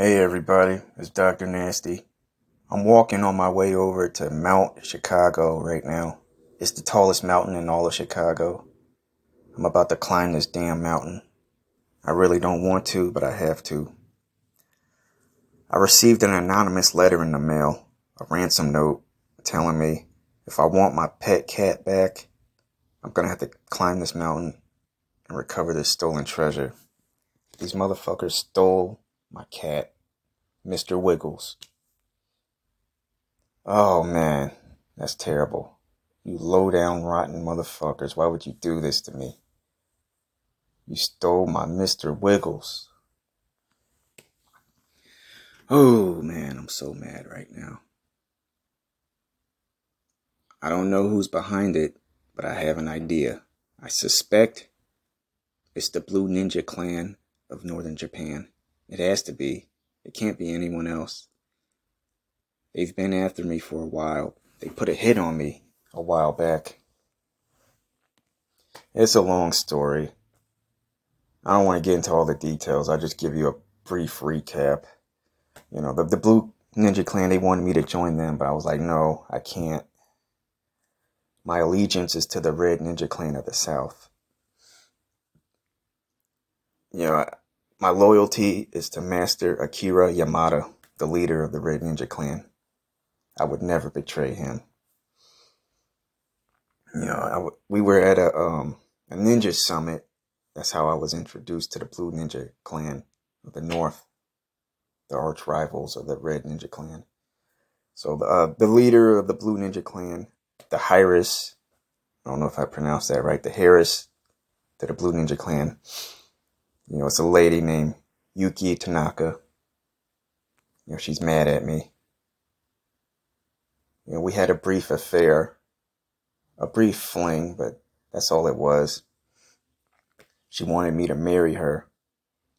Hey everybody, it's Dr. Nasty. I'm walking on my way over to Mount Chicago right now. It's the tallest mountain in all of Chicago. I'm about to climb this damn mountain. I really don't want to, but I have to. I received an anonymous letter in the mail, a ransom note, telling me if I want my pet cat back, I'm gonna have to climb this mountain and recover this stolen treasure. These motherfuckers stole my cat, Mr. Wiggles. Oh man, that's terrible. You low down rotten motherfuckers, why would you do this to me? You stole my Mr. Wiggles. Oh man, I'm so mad right now. I don't know who's behind it, but I have an idea. I suspect it's the Blue Ninja Clan of Northern Japan. It has to be. It can't be anyone else. They've been after me for a while. They put a hit on me a while back. It's a long story. I don't want to get into all the details. I'll just give you a brief recap. You know, the, the Blue Ninja Clan, they wanted me to join them, but I was like, no, I can't. My allegiance is to the Red Ninja Clan of the South. You know, my loyalty is to Master Akira Yamada, the leader of the Red Ninja Clan. I would never betray him. You know, we were at a um a ninja summit. That's how I was introduced to the Blue Ninja Clan of the North, the arch rivals of the Red Ninja Clan. So the uh, the leader of the Blue Ninja Clan, the Harris, I don't know if I pronounced that right, the Harris to the Blue Ninja Clan you know, it's a lady named Yuki Tanaka. You know, she's mad at me. You know, we had a brief affair, a brief fling, but that's all it was. She wanted me to marry her.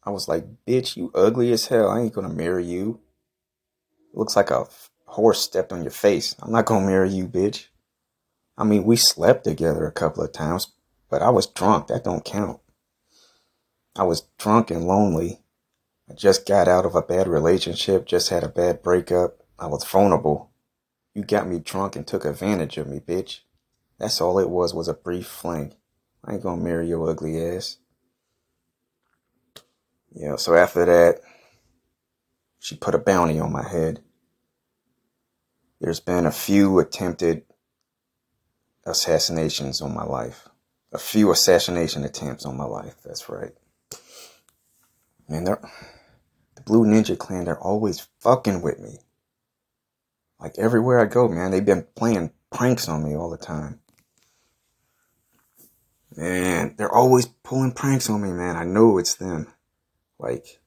I was like, bitch, you ugly as hell. I ain't gonna marry you. Looks like a horse stepped on your face. I'm not gonna marry you, bitch. I mean, we slept together a couple of times, but I was drunk. That don't count. I was drunk and lonely. I just got out of a bad relationship, just had a bad breakup. I was vulnerable. You got me drunk and took advantage of me, bitch. That's all it was, was a brief fling. I ain't gonna marry your ugly ass. Yeah, so after that, she put a bounty on my head. There's been a few attempted assassinations on my life. A few assassination attempts on my life, that's right. Man, they're the Blue Ninja Clan, they're always fucking with me. Like everywhere I go, man, they've been playing pranks on me all the time. Man, they're always pulling pranks on me, man. I know it's them. Like,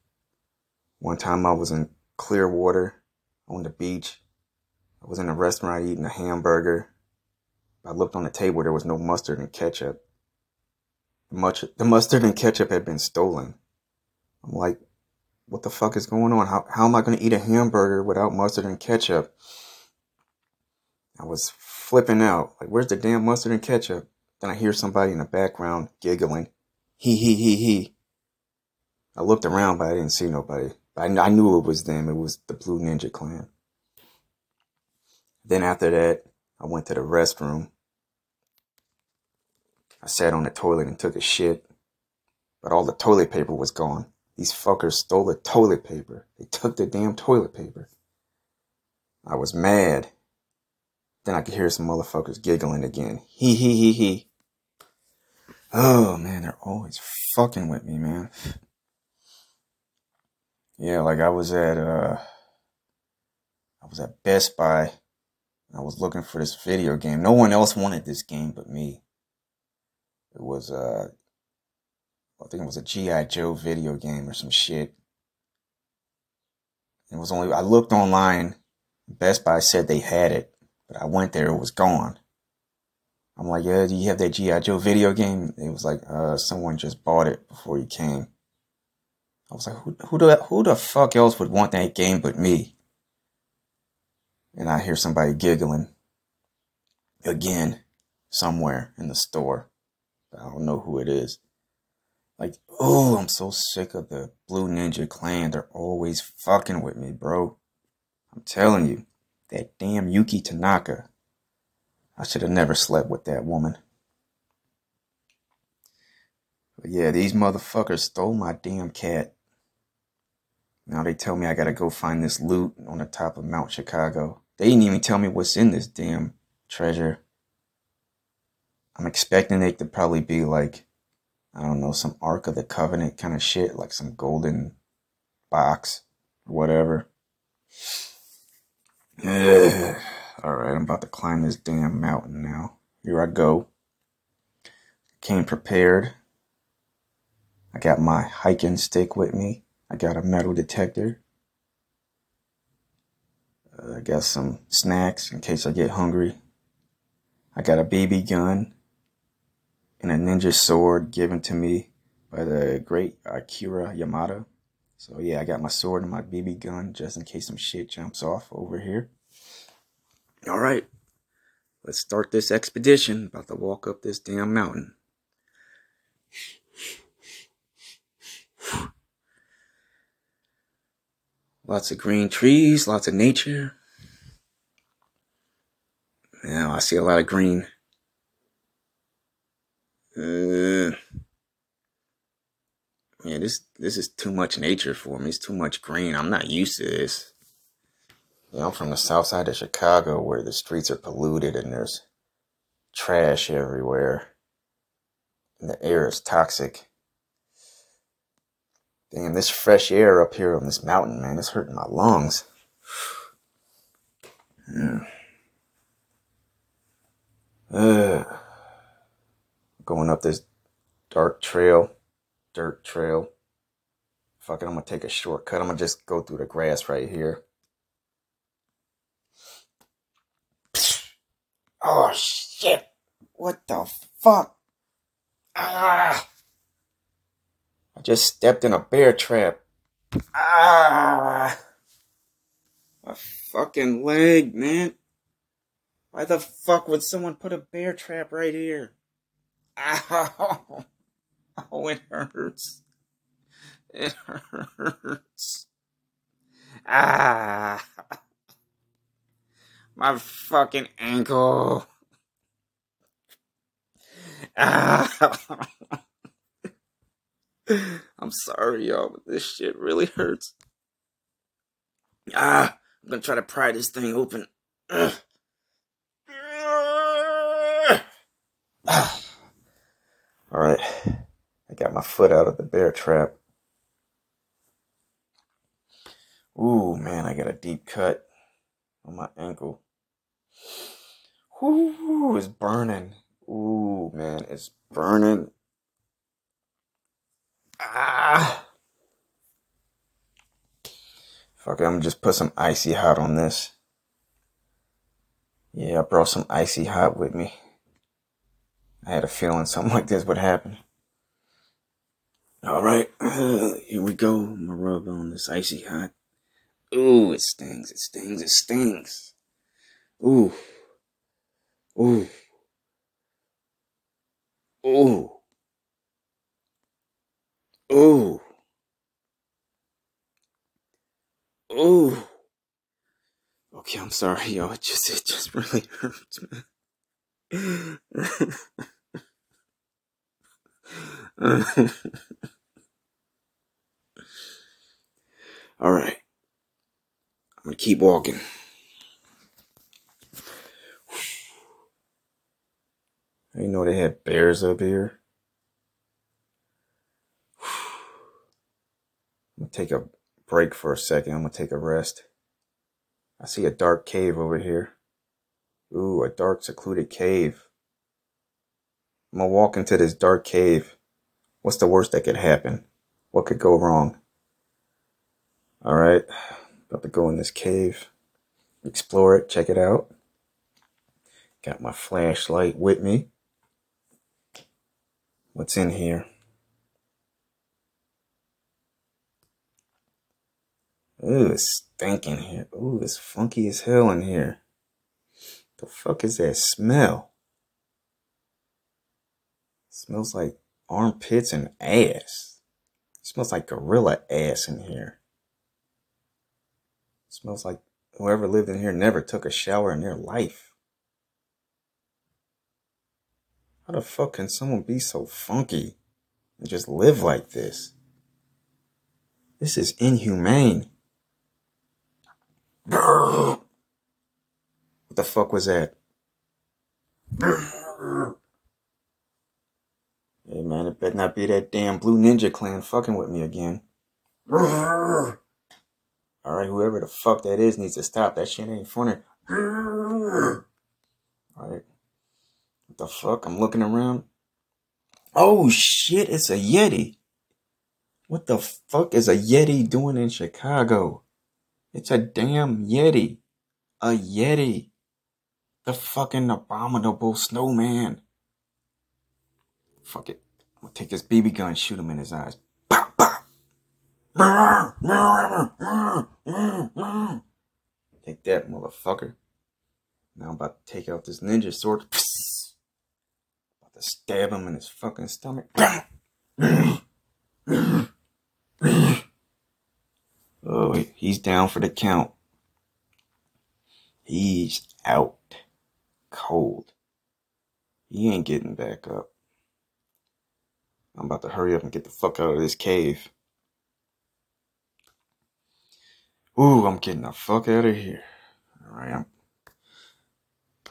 one time I was in Clearwater on the beach. I was in a restaurant eating a hamburger. I looked on the table, there was no mustard and ketchup. Much, the mustard and ketchup had been stolen. I'm like, what the fuck is going on? How, how am I going to eat a hamburger without mustard and ketchup? I was flipping out. Like, where's the damn mustard and ketchup? Then I hear somebody in the background giggling. He, he, he, he. I looked around, but I didn't see nobody. I, I knew it was them. It was the Blue Ninja Clan. Then after that, I went to the restroom. I sat on the toilet and took a shit, but all the toilet paper was gone. These fuckers stole the toilet paper. They took the damn toilet paper. I was mad. Then I could hear some motherfuckers giggling again. He he he he. Oh man, they're always fucking with me, man. Yeah, like I was at uh I was at Best Buy. I was looking for this video game. No one else wanted this game but me. It was uh I think it was a G.I. Joe video game or some shit. It was only, I looked online. Best Buy said they had it, but I went there, it was gone. I'm like, yeah, do you have that G.I. Joe video game? It was like, uh, someone just bought it before you came. I was like, who, who, the, who the fuck else would want that game but me? And I hear somebody giggling again somewhere in the store. I don't know who it is. Like, oh, I'm so sick of the Blue Ninja Clan. They're always fucking with me, bro. I'm telling you, that damn Yuki Tanaka. I should have never slept with that woman. But yeah, these motherfuckers stole my damn cat. Now they tell me I gotta go find this loot on the top of Mount Chicago. They didn't even tell me what's in this damn treasure. I'm expecting it to probably be like, I don't know, some Ark of the Covenant kind of shit, like some golden box, whatever. Alright, I'm about to climb this damn mountain now. Here I go. Came prepared. I got my hiking stick with me. I got a metal detector. Uh, I got some snacks in case I get hungry. I got a BB gun and a ninja sword given to me by the great Akira Yamato. So yeah, I got my sword and my BB gun just in case some shit jumps off over here. All right, let's start this expedition. About to walk up this damn mountain. Lots of green trees, lots of nature. Now I see a lot of green. Uh, yeah, this this is too much nature for me. It's too much green. I'm not used to this. Yeah, I'm from the south side of Chicago where the streets are polluted and there's trash everywhere. And the air is toxic. Damn, this fresh air up here on this mountain, man, it's hurting my lungs. Yeah. Uh, going up this dark trail, dirt trail. Fuck it, I'm gonna take a shortcut. I'm gonna just go through the grass right here. Oh shit! What the fuck? Ah! I just stepped in a bear trap. Ah! My fucking leg, man. Why the fuck would someone put a bear trap right here? Ow! Oh, it hurts. It hurts. Ah! My fucking ankle. Ah! I'm sorry, y'all, but this shit really hurts. Ah, I'm gonna try to pry this thing open. Ugh. All right, I got my foot out of the bear trap. Ooh, man, I got a deep cut on my ankle. Ooh, it's burning. Ooh, man, it's burning. Ah. Fuck it, I'm just put some icy hot on this. Yeah, I brought some icy hot with me. I had a feeling something like this would happen. All right, here we go. I'm gonna rub on this icy hot. Ooh, it stings, it stings, it stings. Ooh. Ooh. Ooh. Ooh. Ooh. Okay, I'm sorry, yo. It just it just really hurts. All right. I'm gonna keep walking. I didn't know they had bears up here. I'm gonna take a break for a second. I'm gonna take a rest. I see a dark cave over here. Ooh, a dark, secluded cave. I'm gonna walk into this dark cave. What's the worst that could happen? What could go wrong? All right, about to go in this cave, explore it, check it out. Got my flashlight with me. What's in here? Ooh, it's stinking here. Ooh, it's funky as hell in here. The fuck is that smell? smells like armpits and ass. It smells like gorilla ass in here. It smells like whoever lived in here never took a shower in their life. How the fuck can someone be so funky and just live like this? This is inhumane. What the fuck was that? Hey man, it better not be that damn blue ninja clan fucking with me again. Alright, whoever the fuck that is needs to stop. That shit ain't funny. Alright. What the fuck? I'm looking around. Oh shit, it's a Yeti. What the fuck is a Yeti doing in Chicago? It's a damn Yeti. A Yeti. The fucking abominable snowman. Fuck it. I'm gonna take this BB gun, shoot him in his eyes. Take that, motherfucker. Now I'm about to take out this ninja sword. About to stab him in his fucking stomach. Oh, he's down for the count. He's out. Cold. He ain't getting back up. I'm about to hurry up and get the fuck out of this cave. Ooh, I'm getting the fuck out of here. Alright, I'm,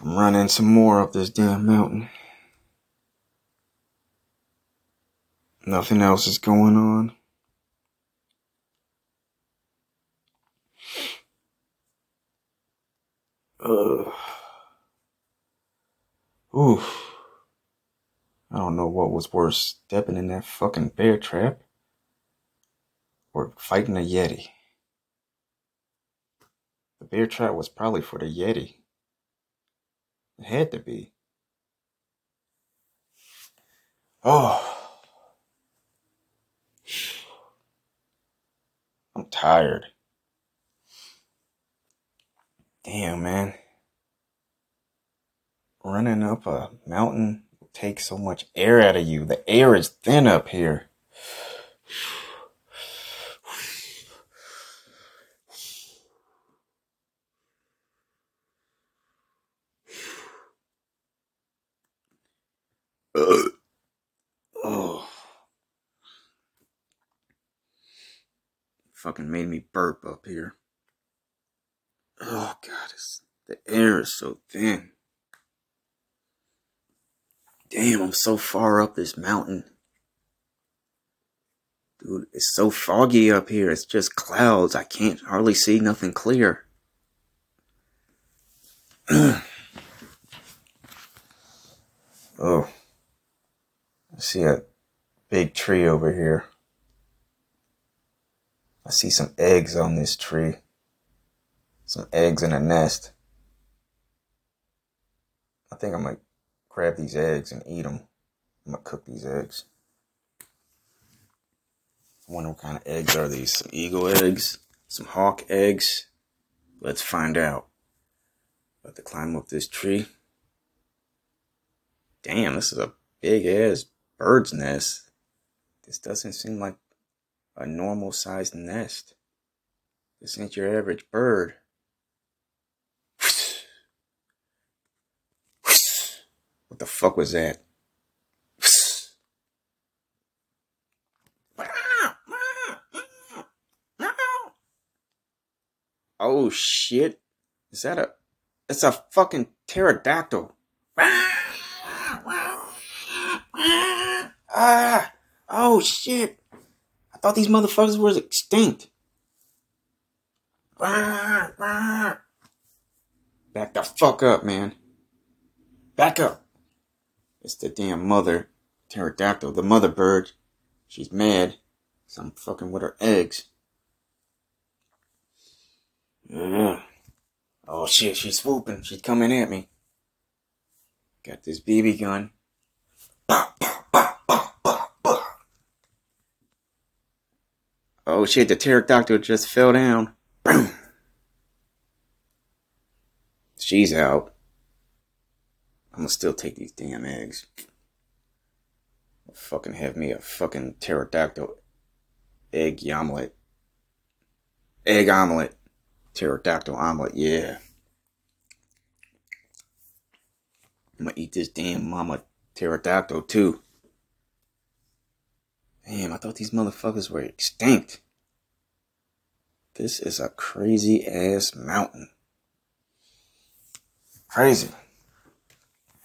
I'm running some more up this damn mountain. Nothing else is going on. Ugh. Oof. I don't know what was worse, stepping in that fucking bear trap or fighting a Yeti. The bear trap was probably for the Yeti. It had to be. Oh. I'm tired. Damn, man. Running up a mountain takes so much air out of you. The air is thin up here. oh. Fucking made me burp up here. Oh god, the air is so thin. Damn, I'm so far up this mountain. Dude, it's so foggy up here. It's just clouds. I can't hardly see nothing clear. oh. I see a big tree over here. I see some eggs on this tree. Some eggs in a nest. I think I might grab these eggs and eat them. I'm gonna cook these eggs. I wonder what kind of eggs are these? Some eagle eggs? Some hawk eggs? Let's find out. About to climb up this tree. Damn, this is a big ass bird's nest. This doesn't seem like a normal sized nest. This ain't your average bird. What the fuck was that? Oh shit. Is that a it's a fucking pterodactyl. Ah oh shit. I thought these motherfuckers were extinct. Back the fuck up, man. Back up. It's the damn mother pterodactyl, the mother bird. She's mad. So I'm fucking with her eggs. Yeah. Oh shit, she's swooping. She's coming at me. Got this BB gun. Oh shit, the pterodactyl just fell down. Boom. She's out. I'm gonna still take these damn eggs. fucking have me a fucking pterodactyl egg omelet. Egg omelet. Pterodactyl omelet, yeah. I'm gonna eat this damn mama pterodactyl too. Damn, I thought these motherfuckers were extinct. This is a crazy ass mountain. Crazy.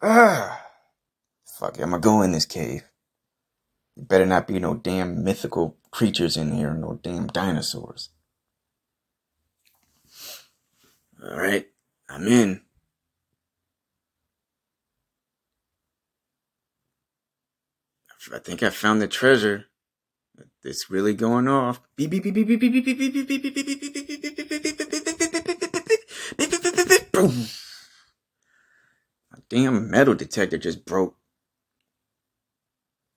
Ah. Fuck I'm gonna go in this cave. Better not be no damn mythical creatures in here, no damn dinosaurs. Alright, I'm in. I think I found the treasure. It's really going off. Beep beep beep beep beep beep beep beep beep beep beep beep beep beep beep Boom. A damn metal detector just broke.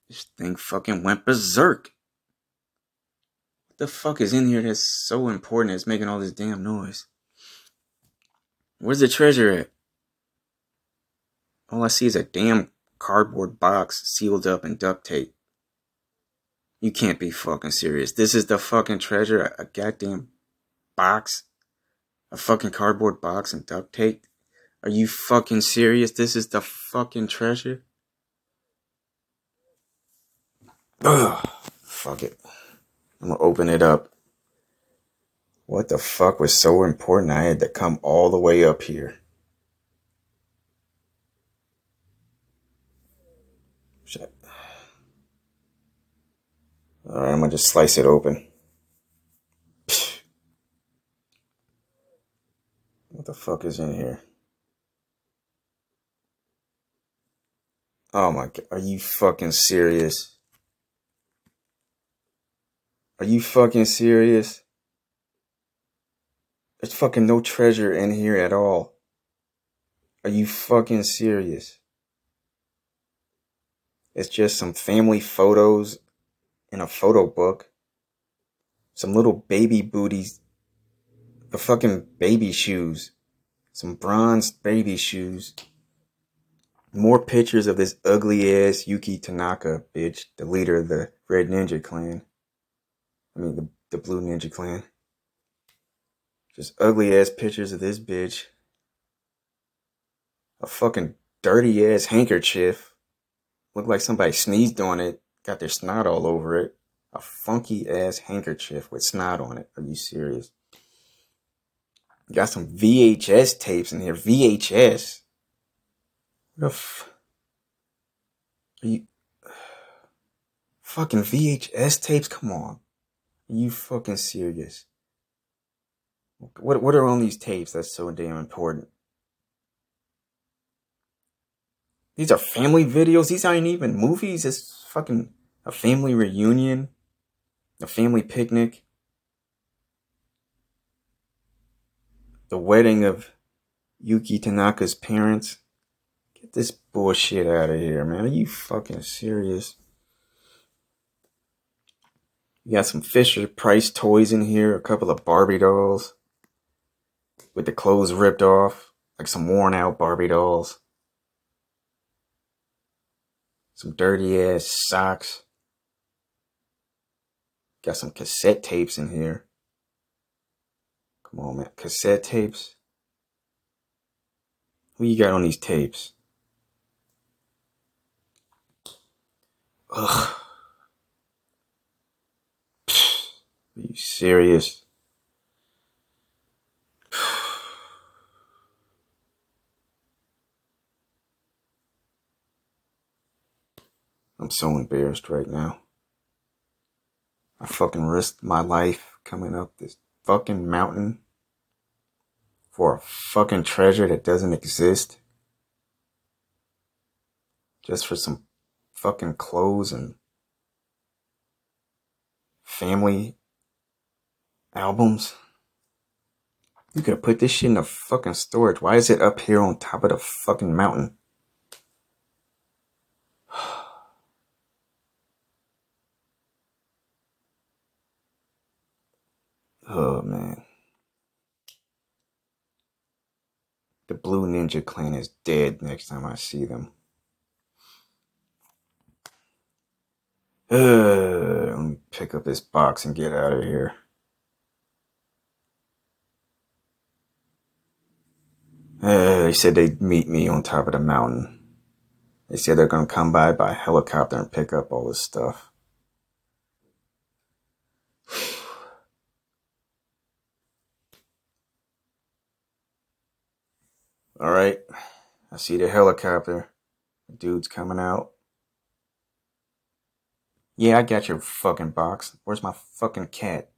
This thing fucking went berserk. What the fuck is in here that's so important it's making all this damn noise? Where's the treasure at? All I see is a damn cardboard box sealed up in duct tape. You can't be fucking serious. This is the fucking treasure. A, a goddamn box. A fucking cardboard box and duct tape. Are you fucking serious? This is the fucking treasure? Ugh. Fuck it. I'm gonna open it up. What the fuck was so important I had to come all the way up here? Shit. Alright, I'm gonna just slice it open. What the fuck is in here? Oh my god, are you fucking serious? Are you fucking serious? There's fucking no treasure in here at all. Are you fucking serious? It's just some family photos in a photo book. Some little baby booties. The fucking baby shoes. Some bronze baby shoes. More pictures of this ugly ass Yuki Tanaka bitch, the leader of the Red Ninja Clan. I mean, the, the Blue Ninja Clan. Just ugly ass pictures of this bitch. A fucking dirty ass handkerchief Looked like somebody sneezed on it, got their snot all over it. A funky ass handkerchief with snot on it. Are you serious? Got some VHS tapes in here. VHS. F- Are you. Fucking VHS tapes? Come on. Are you fucking serious? What, what are on these tapes that's so damn important? These are family videos. These aren't even movies. It's fucking a family reunion, a family picnic, the wedding of Yuki Tanaka's parents. Get this bullshit out of here, man. Are you fucking serious? You got some Fisher Price toys in here, a couple of Barbie dolls with the clothes ripped off, like some worn out Barbie dolls. Some dirty ass socks. Got some cassette tapes in here. Come on, man. Cassette tapes? Who you got on these tapes? Ugh. Are you serious? I'm so embarrassed right now. I fucking risked my life coming up this fucking mountain for a fucking treasure that doesn't exist. Just for some fucking clothes and family albums. You could have put this shit in the fucking storage. Why is it up here on top of the fucking mountain? Oh man. The Blue Ninja Clan is dead next time I see them. Uh, let me pick up this box and get out of here. Uh, they said they'd meet me on top of the mountain. They said they're gonna come by by helicopter and pick up all this stuff. All right. I see the helicopter. The dude's coming out. Yeah, I got your fucking box. Where's my fucking cat?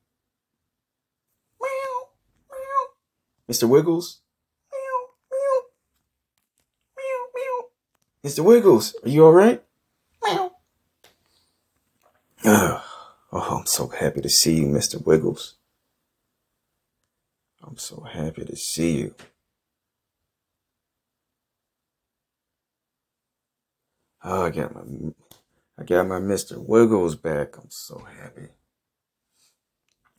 Meow, meow. Mr. Wiggles? Meow, meow. Meow, meow. Mr. Wiggles, are you alright? Meow. Oh, I'm so happy to see you, Mr. Wiggles. I'm so happy to see you. Oh, I got my, I got my Mr. Wiggles back. I'm so happy.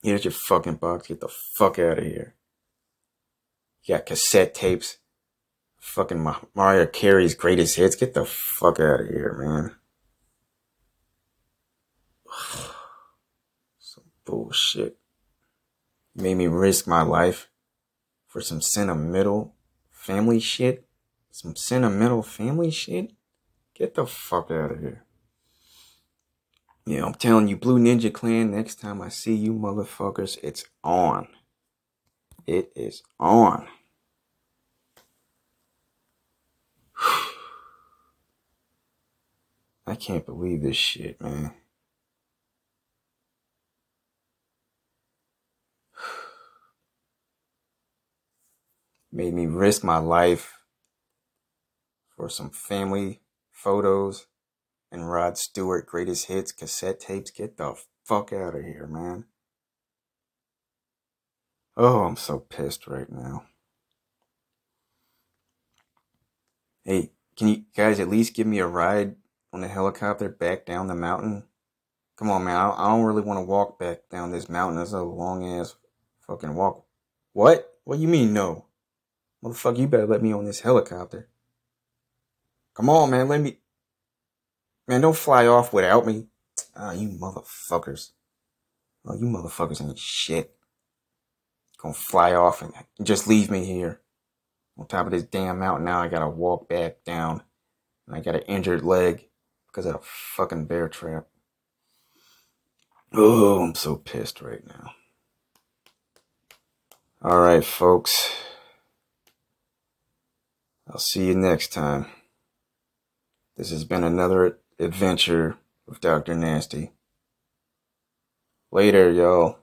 Here's your fucking box. Get the fuck out of here. You got cassette tapes. Fucking Mariah Carey's greatest hits. Get the fuck out of here, man. some bullshit. Made me risk my life for some sentimental family shit. Some sentimental family shit. Get the fuck out of here. Yeah, I'm telling you, Blue Ninja Clan, next time I see you motherfuckers, it's on. It is on. I can't believe this shit, man. Made me risk my life for some family photos and Rod Stewart greatest hits cassette tapes. Get the fuck out of here, man. Oh, I'm so pissed right now. Hey, can you guys at least give me a ride on the helicopter back down the mountain? Come on, man. I don't really want to walk back down this mountain. That's a long ass fucking walk. What? What do you mean, no? Motherfucker, you better let me on this helicopter. Come on, man. Let me. Man, don't fly off without me. Ah, you motherfuckers. Oh, you motherfuckers ain't shit. Gonna fly off and just leave me here. On top of this damn mountain now, I gotta walk back down. And I got an injured leg because of a fucking bear trap. Oh, I'm so pissed right now. Alright, folks. I'll see you next time. This has been another adventure with Dr. Nasty. Later, y'all.